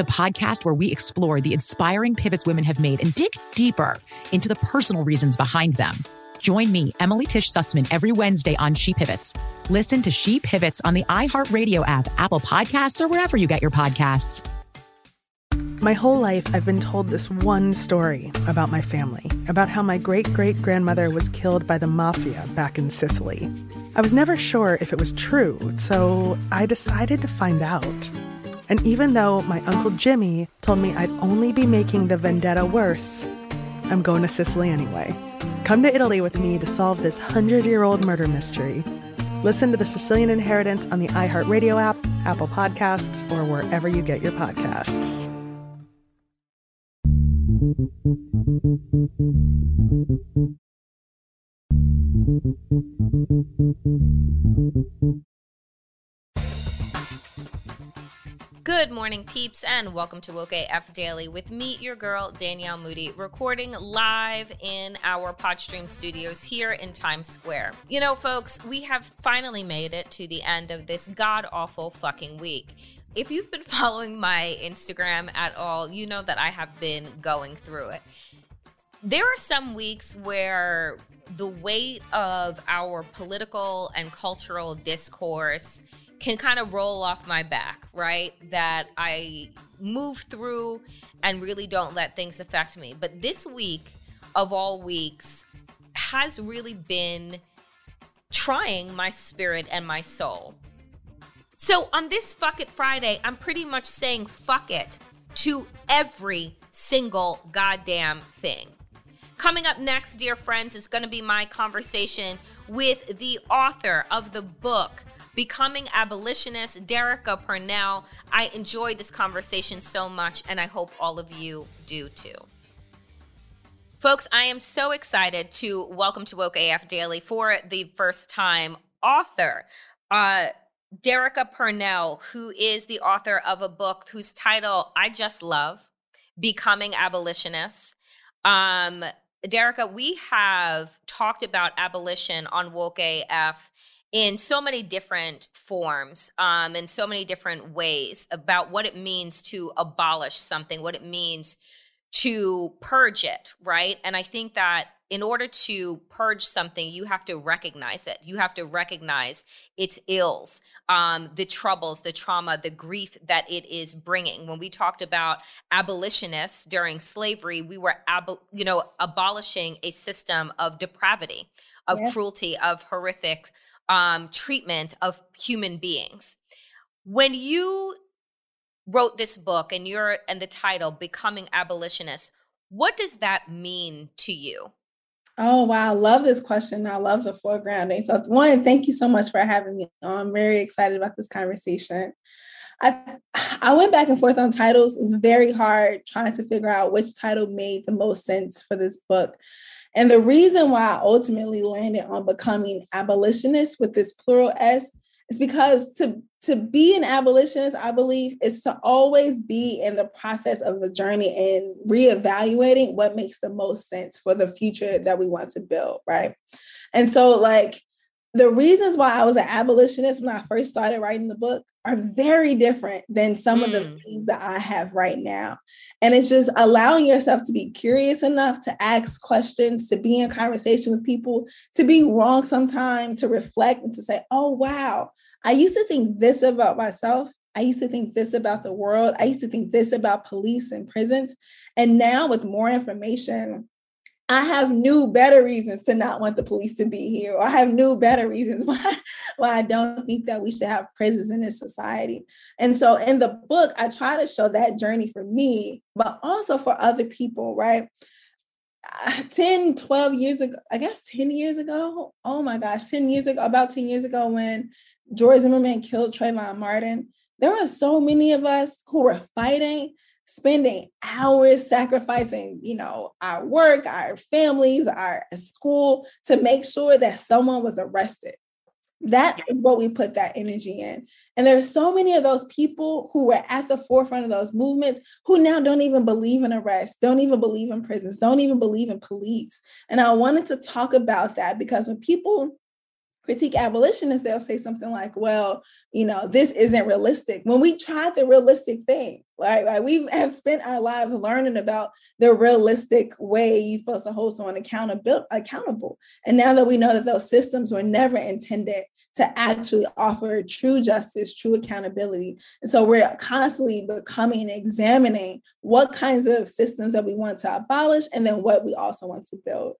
the podcast where we explore the inspiring pivots women have made and dig deeper into the personal reasons behind them. Join me, Emily Tish Sussman, every Wednesday on She Pivots. Listen to She Pivots on the iHeartRadio app, Apple Podcasts, or wherever you get your podcasts. My whole life, I've been told this one story about my family, about how my great great grandmother was killed by the mafia back in Sicily. I was never sure if it was true, so I decided to find out. And even though my Uncle Jimmy told me I'd only be making the vendetta worse, I'm going to Sicily anyway. Come to Italy with me to solve this 100 year old murder mystery. Listen to The Sicilian Inheritance on the iHeartRadio app, Apple Podcasts, or wherever you get your podcasts. Morning, peeps, and welcome to Woke AF Daily with me, your girl, Danielle Moody, recording live in our Podstream studios here in Times Square. You know, folks, we have finally made it to the end of this god awful fucking week. If you've been following my Instagram at all, you know that I have been going through it. There are some weeks where the weight of our political and cultural discourse can kind of roll off my back, right? That I move through and really don't let things affect me. But this week, of all weeks, has really been trying my spirit and my soul. So on this Fuck It Friday, I'm pretty much saying fuck it to every single goddamn thing. Coming up next, dear friends, is going to be my conversation with the author of the book, Becoming Abolitionist, Derecka Purnell. I enjoyed this conversation so much, and I hope all of you do too. Folks, I am so excited to welcome to Woke AF Daily for the first time author, uh, Derecka Purnell, who is the author of a book whose title I just love, Becoming Abolitionist. Um, Derecka, we have talked about abolition on Woke AF in so many different forms, um, in so many different ways about what it means to abolish something, what it means to purge it, right? And I think that in order to purge something, you have to recognize it. You have to recognize its ills, um, the troubles, the trauma, the grief that it is bringing. When we talked about abolitionists during slavery, we were, ab- you know, abolishing a system of depravity, of yeah. cruelty, of horrific um, treatment of human beings. When you wrote this book and you're and the title "Becoming Abolitionist," what does that mean to you? Oh wow, I love this question. I love the foregrounding. So one, thank you so much for having me. I'm very excited about this conversation. I I went back and forth on titles. It was very hard trying to figure out which title made the most sense for this book. And the reason why I ultimately landed on becoming abolitionist with this plural S is because to to be an abolitionist, I believe, is to always be in the process of the journey and reevaluating what makes the most sense for the future that we want to build, right? And so, like, the reasons why I was an abolitionist when I first started writing the book are very different than some mm. of the mm. views that I have right now. And it's just allowing yourself to be curious enough to ask questions, to be in conversation with people, to be wrong sometimes, to reflect and to say, oh, wow, I used to think this about myself. I used to think this about the world. I used to think this about police and prisons. And now, with more information, I have new, better reasons to not want the police to be here, or I have new, better reasons why, why I don't think that we should have prisons in this society. And so, in the book, I try to show that journey for me, but also for other people, right? 10, 12 years ago, I guess 10 years ago. Oh my gosh, 10 years ago, about 10 years ago, when George Zimmerman killed Trayvon Martin, there were so many of us who were fighting spending hours sacrificing, you know, our work, our families, our school to make sure that someone was arrested. That is what we put that energy in. And there are so many of those people who were at the forefront of those movements who now don't even believe in arrests, don't even believe in prisons, don't even believe in police. And I wanted to talk about that because when people critique abolitionists, they'll say something like, well, you know, this isn't realistic. When we tried the realistic thing, right? Like we have spent our lives learning about the realistic way you're supposed to hold someone accountable accountable. And now that we know that those systems were never intended to actually offer true justice, true accountability. And so we're constantly becoming and examining what kinds of systems that we want to abolish and then what we also want to build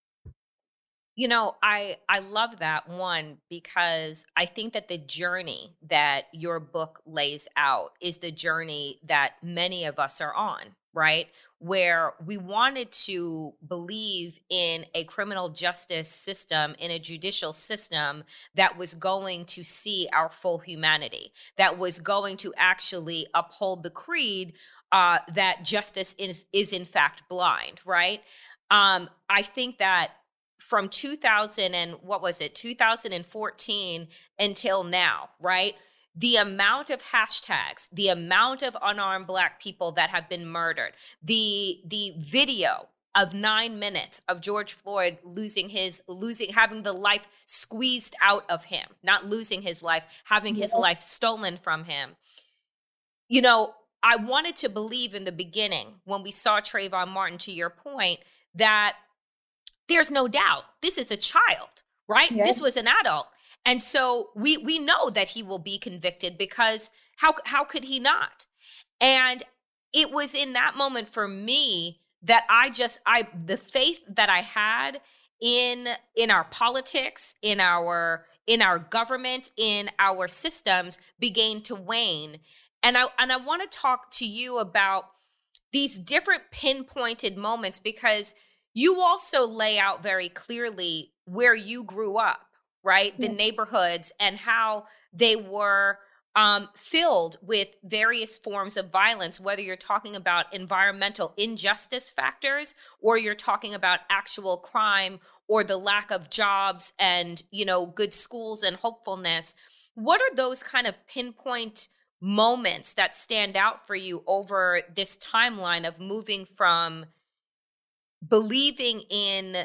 you know i i love that one because i think that the journey that your book lays out is the journey that many of us are on right? Where we wanted to believe in a criminal justice system in a judicial system that was going to see our full humanity that was going to actually uphold the creed uh, that justice is is in fact blind right? Um, i think that from 2000 and what was it 2014 until now right? The amount of hashtags the amount of unarmed black people that have been murdered the the video of 9 minutes of George Floyd losing his losing having the life squeezed out of him not losing his life having his life stolen from him. You know I wanted to believe in the beginning when we saw Trayvon Martin to your point that there's no doubt this is a child, right? Yes. This was an adult. And so we we know that he will be convicted because how how could he not? And it was in that moment for me that I just I the faith that I had in in our politics, in our in our government, in our systems began to wane. And I and I want to talk to you about these different pinpointed moments because you also lay out very clearly where you grew up, right? The neighborhoods and how they were um, filled with various forms of violence, whether you're talking about environmental injustice factors or you're talking about actual crime or the lack of jobs and, you know, good schools and hopefulness. What are those kind of pinpoint moments that stand out for you over this timeline of moving from believing in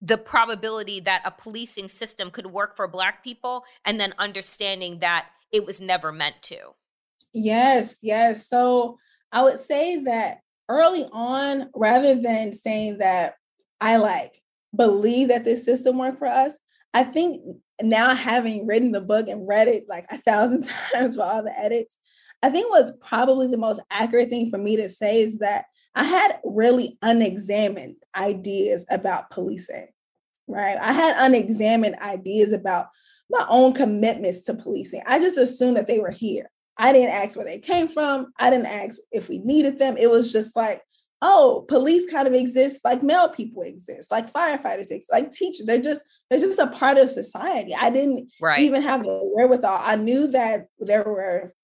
the probability that a policing system could work for black people and then understanding that it was never meant to. Yes yes. So i would say that early on rather than saying that i like believe that this system worked for us i think now having written the book and read it like a thousand times for all the edits i think what's probably the most accurate thing for me to say is that I had really unexamined ideas about policing, right? I had unexamined ideas about my own commitments to policing. I just assumed that they were here. I didn't ask where they came from. I didn't ask if we needed them. It was just like, oh, police kind of exist like mail people exist, like firefighters exist, like teachers. They're just they're just a part of society. I didn't right. even have the wherewithal. I knew that there were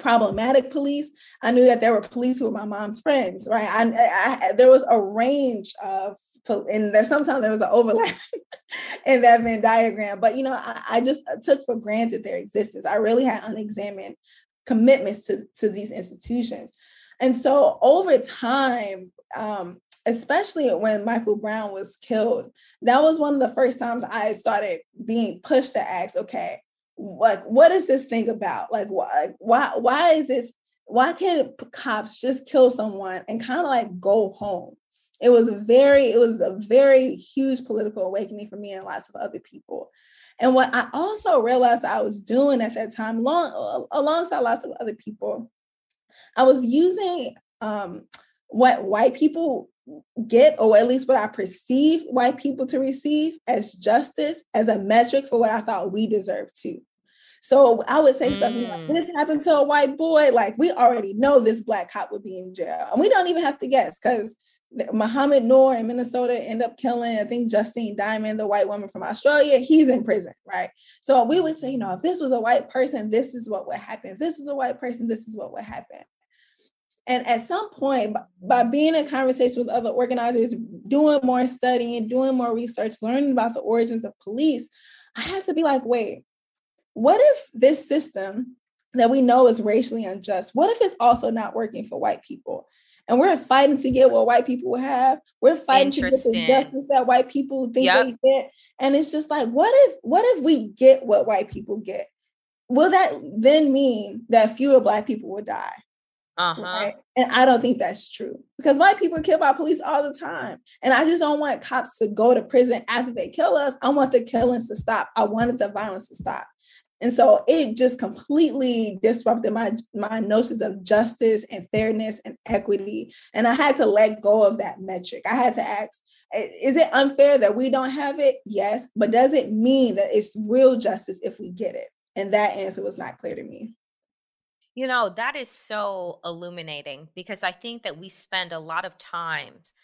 problematic police. I knew that there were police who were my mom's friends, right? I, I there was a range of and there sometimes there was an overlap in that Venn diagram. But you know, I, I, just took for granted their existence. I really had unexamined commitments to, to these institutions. And so over time, um, especially when Michael Brown was killed, that was one of the first times I started being pushed to ask, okay, like what is this thing about? Like why why why is this why can't cops just kill someone and kind of like go home? It was very it was a very huge political awakening for me and lots of other people. And what i also realized i was doing at that time long alongside lots of other people i was using um, what white people get, or at least what I perceive white people to receive as justice, as a metric for what I thought we deserve to. So I would say mm. something like, mm. this happened to a white boy. Like, we already know this black cop would be in jail. And we don't even have to guess because Mohamed Noor in Minnesota end up killing, I think Justine Damond, the white woman from Australia, he's in prison, right? So we would say, you know, if this was a white person, this is what would happen. If this was a white person, this is what would happen. And at some point, by being in conversation with other organizers, doing more studying, doing more research, learning about the origins of police, I had to be like, wait, what if this system that we know is racially unjust, what if it's also not working for white people? and we're fighting to get what white people have. We're fighting to get the justice that white people think yep. they get. And it's just like, what if, what if we get what white people get? Will that then mean that fewer black people will die? Uh-huh. Right? And I don't think that's true because white people are killed by police all the time. And I just don't want cops to go to prison after they kill us. I want the killings to stop. I wanted the violence to stop. And so it just completely disrupted my my notions of justice and fairness and equity. And I had to let go of that metric. I had to ask, is it unfair that we don't have it? Yes. But does it mean that it's real justice if we get it? And that answer was not clear to me. You know, that is so illuminating because I think that we spend a lot of times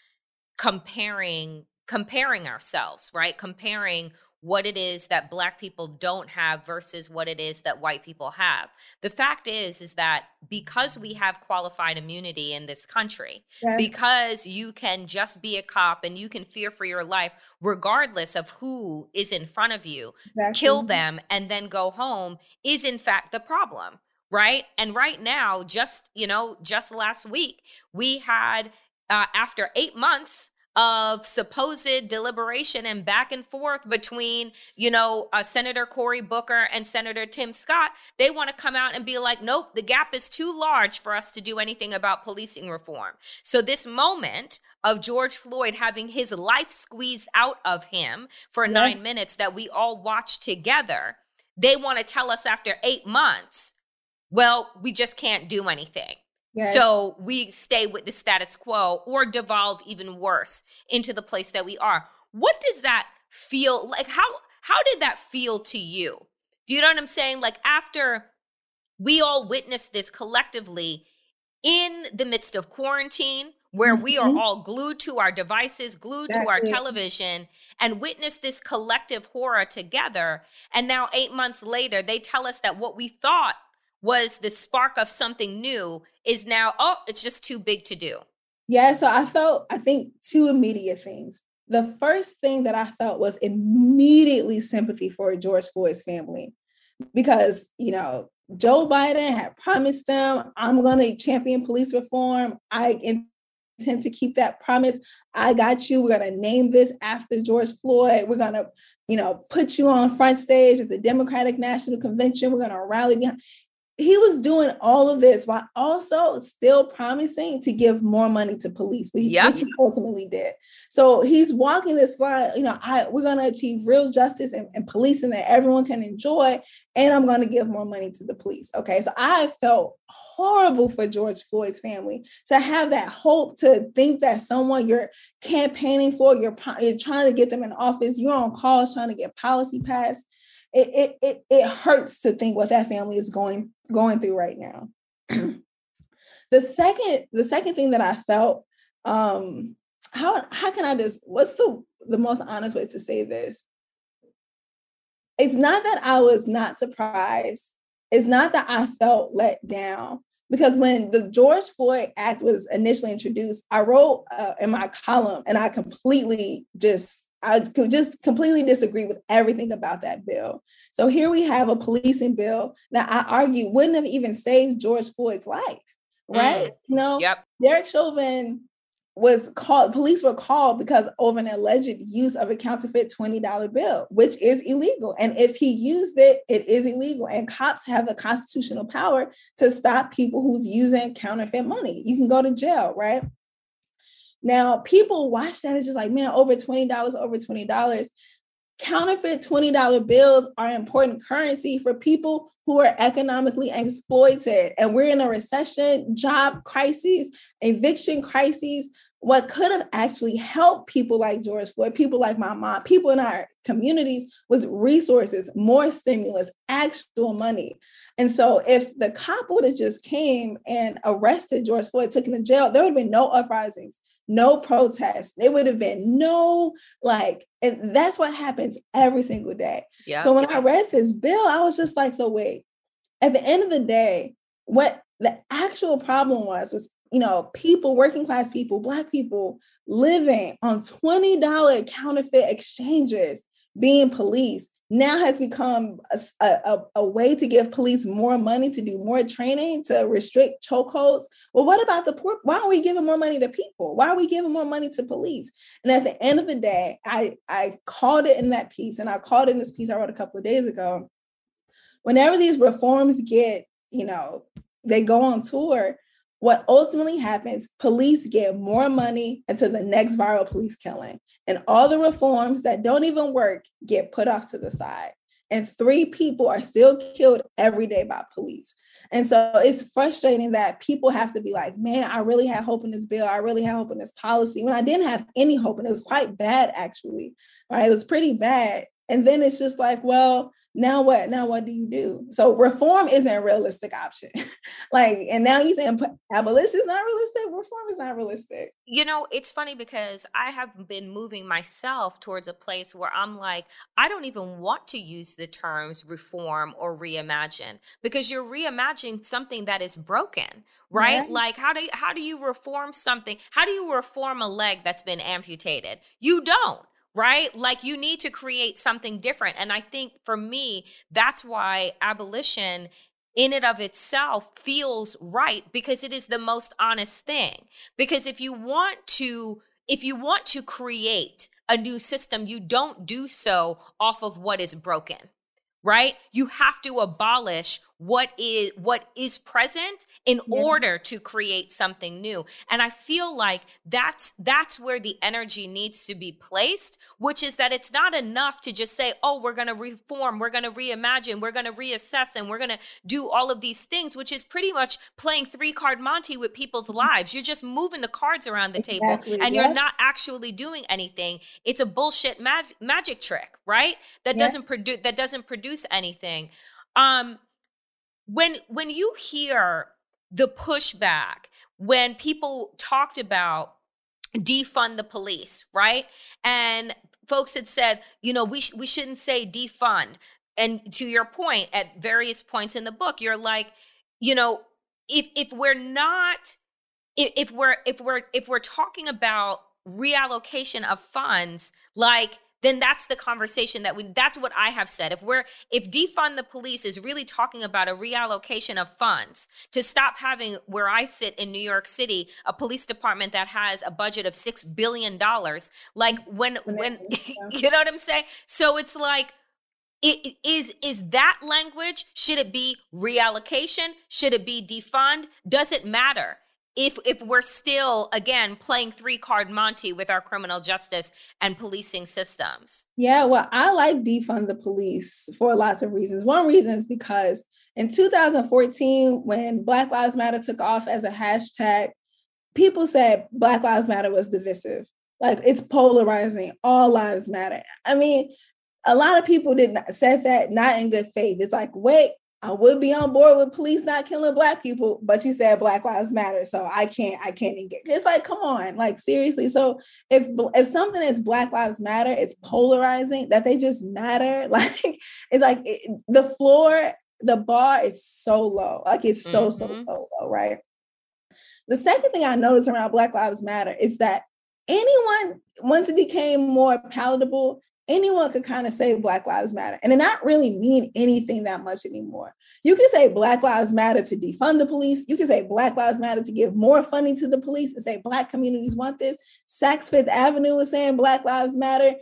comparing comparing ourselves, right? Comparing what it is that black people don't have versus what it is that white people have. The fact is is that because we have qualified immunity in this country, yes. because you can just be a cop and you can fear for your life regardless of who is in front of you, exactly. kill them and then go home is in fact the problem, right? And right now just, you know, just last week we had uh, after 8 months of supposed deliberation and back and forth between, you know, uh, Senator Cory Booker and Senator Tim Scott, they want to come out and be like, nope, the gap is too large for us to do anything about policing reform. So this moment of George Floyd having his life squeezed out of him for nine minutes that we all watched together, they want to tell us after eight months, well, we just can't do anything. Yes. So we stay with the status quo or devolve even worse into the place that we are. What does that feel like? How how did that feel to you? Do you know what I'm saying? Like after we all witnessed this collectively in the midst of quarantine, where mm-hmm. we are mm-hmm. all glued to our devices, glued to our television, and witness this collective horror together. And now, eight months later, they tell us that what we thought was the spark of something new is now, oh, it's just too big to do? Yeah, so I felt, I think, two immediate things. The first thing that I felt was immediately sympathy for George Floyd's family because, you know, Joe Biden had promised them, I'm going to champion police reform. I intend to keep that promise. I got you. We're going to name this after George Floyd. We're going to, you know, put you on front stage at the Democratic National Convention. We're going to rally behind he was doing all of this while also still promising to give more money to police, which, yep. which he ultimately did. So he's walking this line, you know, I we're gonna achieve real justice and, and policing that everyone can enjoy, and I'm gonna give more money to the police. Okay. So I felt horrible for George Floyd's family to have that hope to think that someone you're campaigning for, you're, you're trying to get them in office, you're on calls trying to get policy passed it, it it it hurts to think what that family is going going through right now. the second the second thing that I felt um how how can I just what's the the most honest way to say this? It's not that I was not surprised. It's not that I felt let down because when the George Floyd Act was initially introduced, I wrote uh, in my column and I completely just I could just completely disagree with everything about that bill. So here we have a policing bill that I argue wouldn't have even saved George Floyd's life, right? Mm. You know, yep. Derek Chauvin was called, police were called because of an alleged use of a counterfeit $20 bill, which is illegal. And if he used it, it is illegal. And cops have the constitutional power to stop people who's using counterfeit money. You can go to jail, right? Now, people watch that, it's just like, man, over $20, over $20. Counterfeit $20 bills are important currency for people who are economically exploited. And we're in a recession, job crises, eviction crises. what could have actually helped people like George Floyd, people like my mom, people in our communities was resources, more stimulus, actual money. And so if the cop would have just came and arrested George Floyd, took him to jail, there would have been no uprisings, no protest. There would have been no like, and that's what happens every single day. Yeah. So when yeah. I read this bill, I was just like, so wait, at the end of the day, what the actual problem was was you know, people, working class people, Black people living on $20 counterfeit exchanges being policed now has become a, a, a, way to give police more money to do more training to restrict chokeholds. Well, what about the poor? Why are we giving more money to people? Why are we giving more money to police? And at the end of the day, I, I called it in that piece, and I called it in this piece I wrote a couple of days ago. Whenever these reforms get, you know, they go on tour, what ultimately happens, police get more money into the next viral police killing. And all the reforms that don't even work get put off to the side. And three people are still killed every day by police. And so it's frustrating that people have to be like, man, I really had hope in this bill. I really had hope in this policy when I didn't have any hope. And it was quite bad, actually. Right. It was pretty bad. And then it's just like, well, now what? Now what do you do? So reform isn't a realistic option. Like and now you're saying abolition is not realistic? Reform is not realistic. You know it's funny because i have been moving myself towards a place where i'm like i don't even want to use the terms reform or reimagine because you're reimagining something that is broken right? Like how do you, how do you reform something? How do you reform a leg that's been amputated? You don't right? Like you need to create something different. And I think for me, that's why abolition in and of itself feels right because it is the most honest thing. Because if you want to, if you want to create a new system, you don't do so off of what is broken right you have to abolish what is what is present in yeah. order to create something new and i feel like that's that's where the energy needs to be placed which is that it's not enough to just say oh we're going to reform we're going to reimagine we're going to reassess and we're going to do all of these things which is pretty much playing three card monte with people's mm-hmm. lives you're just moving the cards around the exactly. table and you're not actually doing anything it's a bullshit mag- magic trick right that yes. doesn't produce that doesn't produce anything um when when you hear the pushback when people talked about defund the police, right? And folks had said, you know, we sh- we shouldn't say defund. And to your point, at various points in the book, you're like, you know, if if we're not if, if we're if we're if we're talking about reallocation of funds, like then that's the conversation that we that's what I have said. If we're if defund the police is really talking about a reallocation of funds to stop having where I sit in New York City, a police department that has a budget of 6 billion dollars, like when when you know what I'm saying? So it's like it is is that language should it be reallocation should it be defund does it matter if if we're still again playing three card monte with our criminal justice and policing systems. Yeah well i like defund the police for lots of reasons. One reason is because in 2014 when black lives matter took off as a hashtag people said black lives matter was divisive. Like it's polarizing. All lives matter. I mean a lot of people did not said that not in good faith. It's like wait I would be on board with police not killing black people, but you said Black Lives Matter, so I can't. I can't engage. It's like, come on, like seriously. So if if something is Black Lives Matter, it's polarizing. That they just matter. Like it's like it, the floor, the bar is so low. Like it's so mm-hmm. so so low, right? The second thing I noticed around Black Lives Matter is that anyone once it became more palatable anyone could kind of say Black Lives Matter and it not really mean anything that much anymore. You can say Black Lives Matter to defund the police. You can say Black Lives Matter to give more funding to the police and say Black communities want this. Saks Fifth Avenue was saying Black Lives Matter.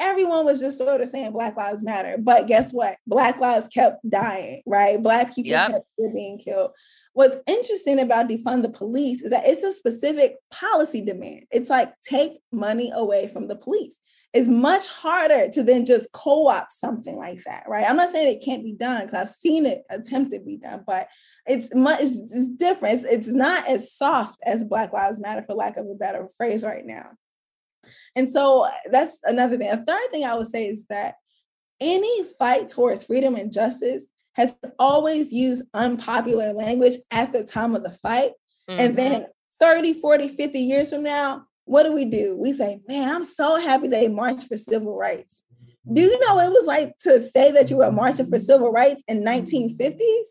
Everyone was just sort of saying Black Lives Matter. But guess what? Black lives kept dying, right? Black people yep. kept being killed. What's interesting about defund the police is that it's a specific policy demand. It's like take money away from the police it's much harder to then just co-opt something like that, right? I'm not saying it can't be done because I've seen it attempted to be done, but it's much it's, it's different. It's, it's not as soft as Black Lives Matter, for lack of a better phrase, right now. And so that's another thing. A third thing I would say is that any fight towards freedom and justice has always used unpopular language at the time of the fight. Mm-hmm. And then 30, 40, 50 years from now, what do we do? We say, man, I'm so happy they marched for civil rights. Do you know what it was like to say that you were marching for civil rights in 1950s?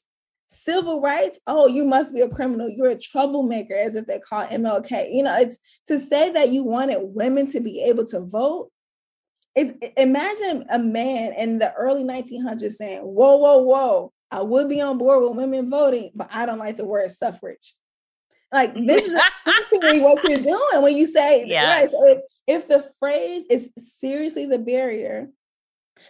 Civil rights, oh, you must be a criminal. You're a troublemaker, as if they call MLK. You know, it's to say that you wanted women to be able to vote. It's imagine a man in the early 1900s saying, Whoa, whoa, whoa, I would be on board with women voting, but I don't like the word suffrage. Like this is essentially what you're doing when you say, yes. right. So if, if the phrase is seriously the barrier,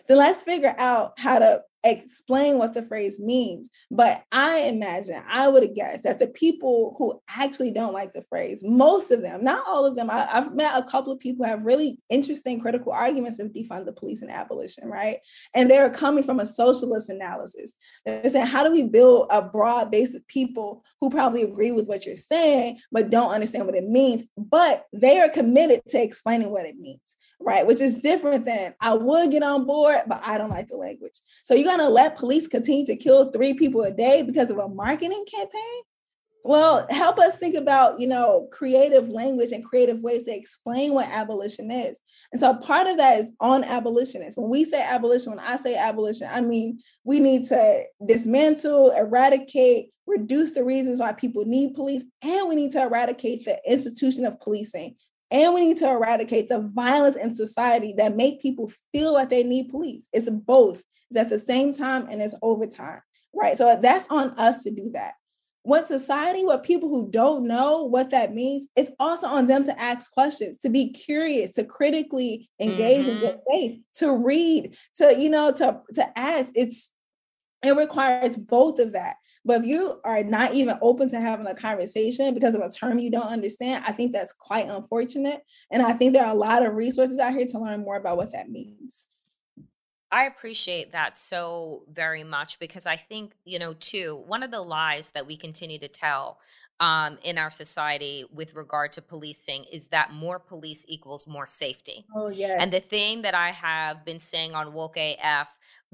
then let's figure out how to explain what the phrase means. But I imagine, I would guess that the people who actually don't like the phrase, most of them, not all of them, I, have met a couple of people have really interesting critical arguments of defund the police and abolition, right? And they're coming from a socialist analysis. They're saying, how do we build a broad base of people who probably agree with what you're saying, but don't understand what it means? But they are committed to explaining what it means right? Which is different than I would get on board, but I don't like the language. So you're gonna let police continue to kill three people a day because of a marketing campaign? Well, help us think about, you know, creative language and creative ways to explain what abolition is. And so part of that is on abolitionists. When we say abolition, when I say abolition, I mean we need to dismantle, eradicate, reduce the reasons why people need police, and we need to eradicate the institution of policing and we need to eradicate the violence in society that make people feel like they need police. It's both. It's at the same time and it's overtime, right? So that's on us to do that. What society, what people who don't know what that means, it's also on them to ask questions, to be curious, to critically engage mm-hmm. and get faith, to read, to you know, to to ask. It's it requires both of that. But if you are not even open to having a conversation because of a term you don't understand, I think that's quite unfortunate. And I think there are a lot of resources out here to learn more about what that means. I appreciate that so very much because I think, you know, too, one of the lies that we continue to tell um, in our society with regard to policing is that more police equals more safety. Oh, yes. And the thing that I have been saying on Woke AF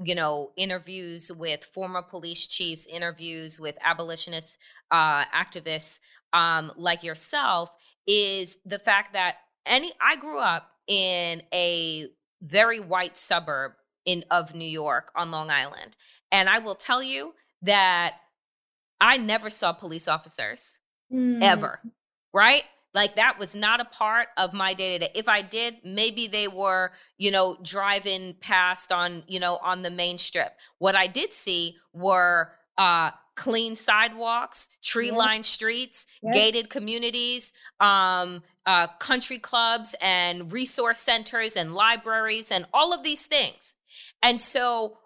you know, interviews with former police chiefs, interviews with abolitionist uh, activists um, like yourself, is the fact that any I grew up in a very white suburb in of New York on Long Island, and I will tell you that I never saw police officers mm. ever. Right? Like that was not a part of my day to day. If I did, maybe they were, you know, driving past on, you know, on the main strip. What I did see were uh clean sidewalks, tree lined yes. streets, yes. gated communities, um, uh, country clubs and resource centers and libraries and all of these things. And so,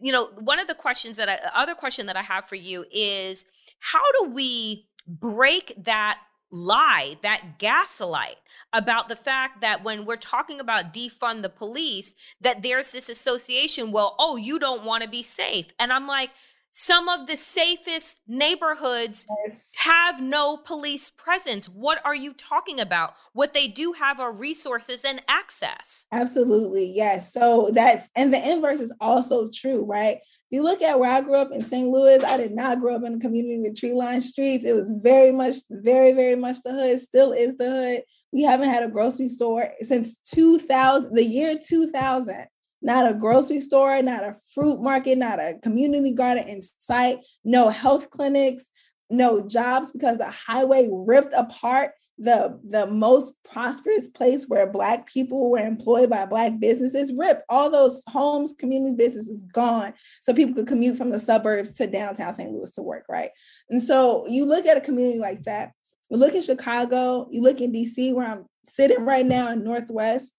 you know, one of the questions that I, other question that I have for you is how do we break that lie, that gaslight about the fact that when we're talking about defund the police, that there's this association, well, oh, you don't want to be safe. And I'm like, some of the safest neighborhoods yes. have no police presence. What are you talking about? What they do have are resources and access. Absolutely. Yes. So that's, and the inverse is also true, right? If you look at where I grew up in St. Louis, I did not grow up in a community with tree lined streets. It was very much, very, very much the hood, still is the hood. We haven't had a grocery store since 2000, the year 2000. Not a grocery store, not a fruit market, not a community garden in sight, no health clinics, no jobs because the highway ripped apart the the most prosperous place where black people were employed by black businesses ripped all those homes community businesses gone so people could commute from the suburbs to downtown st louis to work right? And so you look at a community like that you look in chicago you look in dc where i'm sitting right now in northwest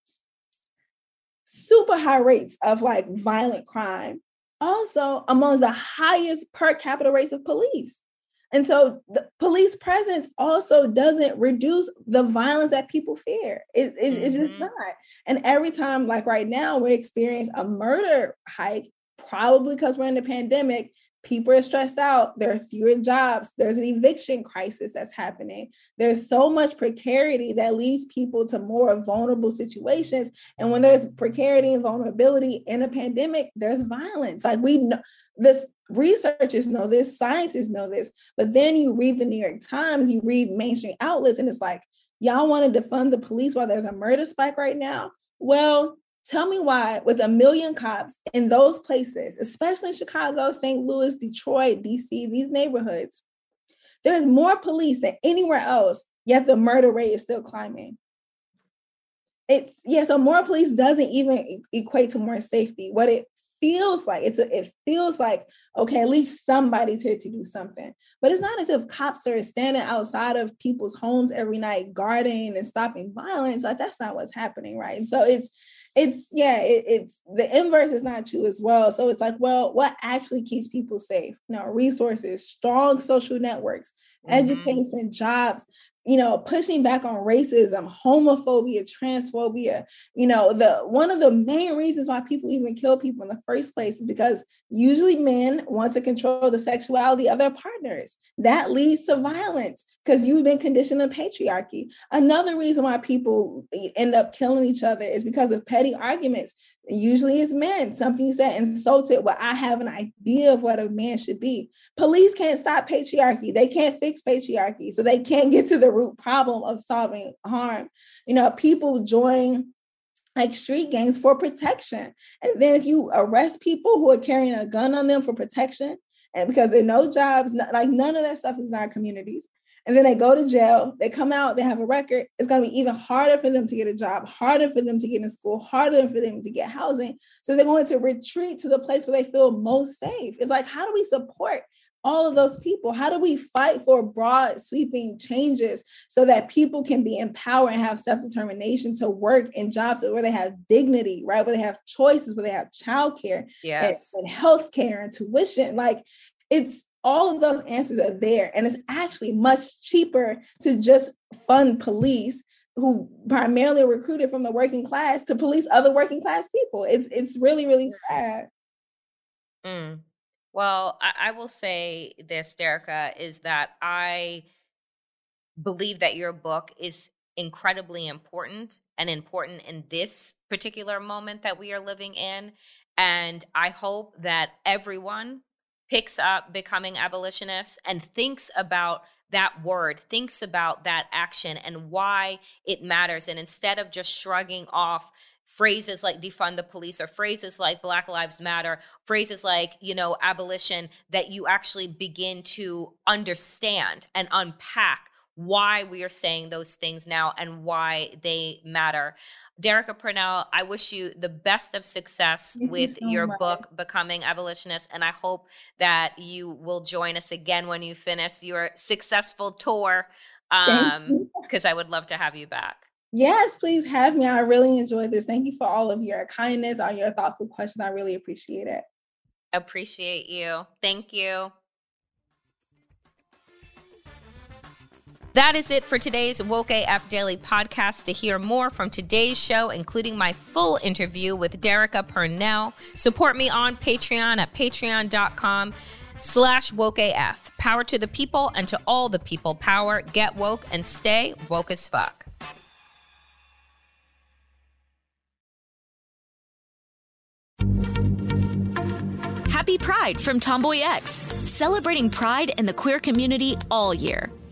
super high rates of like violent crime also among the highest per capita rates of police and so the police presence also doesn't reduce the violence that people fear. It, it, mm-hmm. It's just mm-hmm. not. And every time, like right now, we experience a murder hike, probably because we're in the pandemic, people are stressed out. There are fewer jobs. There's an eviction crisis that's happening. There's so much precarity that leads people to more vulnerable situations. And when there's precarity and vulnerability in a pandemic, there's violence. Like we know this researchers know this, scientists know this. But then you read the New York Times, you read mainstream outlets, and it's like, y'all want to defund the police while there's a murder spike right now? Well, Tell me why, with a million cops in those places, especially in Chicago, St. Louis, Detroit, DC, these neighborhoods, there's more police than anywhere else, yet the murder rate is still climbing. It's yeah, so more police doesn't even equate to more safety. What it feels like it's a, it feels like okay at least somebody's here to do something. But it's not as if cops are standing outside of people's homes every night guarding and stopping violence like that's not what's happening right? And so it's it's yeah it, it's the inverse is not true as well. So it's like well what actually keeps people safe? You know resources strong social networks mm-hmm. education jobs you know pushing back on racism homophobia transphobia you know the one of the main reasons why people even kill people in the first place is because usually men want to control the sexuality of their partners. That leads to violence because you've been conditioned in patriarchy. Another reason why people end up killing each other is because of petty arguments Usually it's men. Something you said insulted. Well, I have an idea of what a man should be. Police can't stop patriarchy. They can't fix patriarchy. So they can't get to the root problem of solving harm. You know, people join like street gangs for protection. And then if you arrest people who are carrying a gun on them for protection, and because there are no jobs, like none of that stuff is in our communities and then they go to jail, they come out, they have a record, it's going to be even harder for them to get a job, harder for them to get in school, harder for them to get housing. So they're going to retreat to the place where they feel most safe. It's like, how do we support all of those people? How do we fight for broad, sweeping changes so that people can be empowered and have self determination to work in jobs where they have dignity, right? Where they have choices, where they have childcare yes. and, and healthcare and tuition. Like it's all of those answers are there. And it's actually much cheaper to just fund police who primarily are recruited from the working class to police other working class people. It's it's really, really sad. Mm. Well, I, I will say this, Derecka, is that I believe that your book is incredibly important and important in this particular moment that we are living in. And I hope that everyone picks up becoming abolitionists and thinks about that word, thinks about that action and why it matters. And instead of just shrugging off phrases like defund the police or phrases like Black Lives Matter, phrases like, you know, abolition, that you actually begin to understand and unpack why we are saying those things now and why they matter. Derecka Purnell, I wish you the best of success Thank with you so your much. book, Becoming Abolitionist. And I hope that you will join us again when you finish your successful tour, because um, I would love to have you back. Yes, please have me. I really enjoyed this. Thank you for all of your kindness, all your thoughtful questions. I really appreciate it. Appreciate you. Thank you. That is it for today's Woke AF Daily podcast. To hear more from today's show, including my full interview with Derecka Purnell, support me on Patreon at patreon.com slash wokeaf. Power to the people and to all the people power. Get woke and stay woke as fuck. Happy Pride from Tomboy X, celebrating pride and the queer community all year.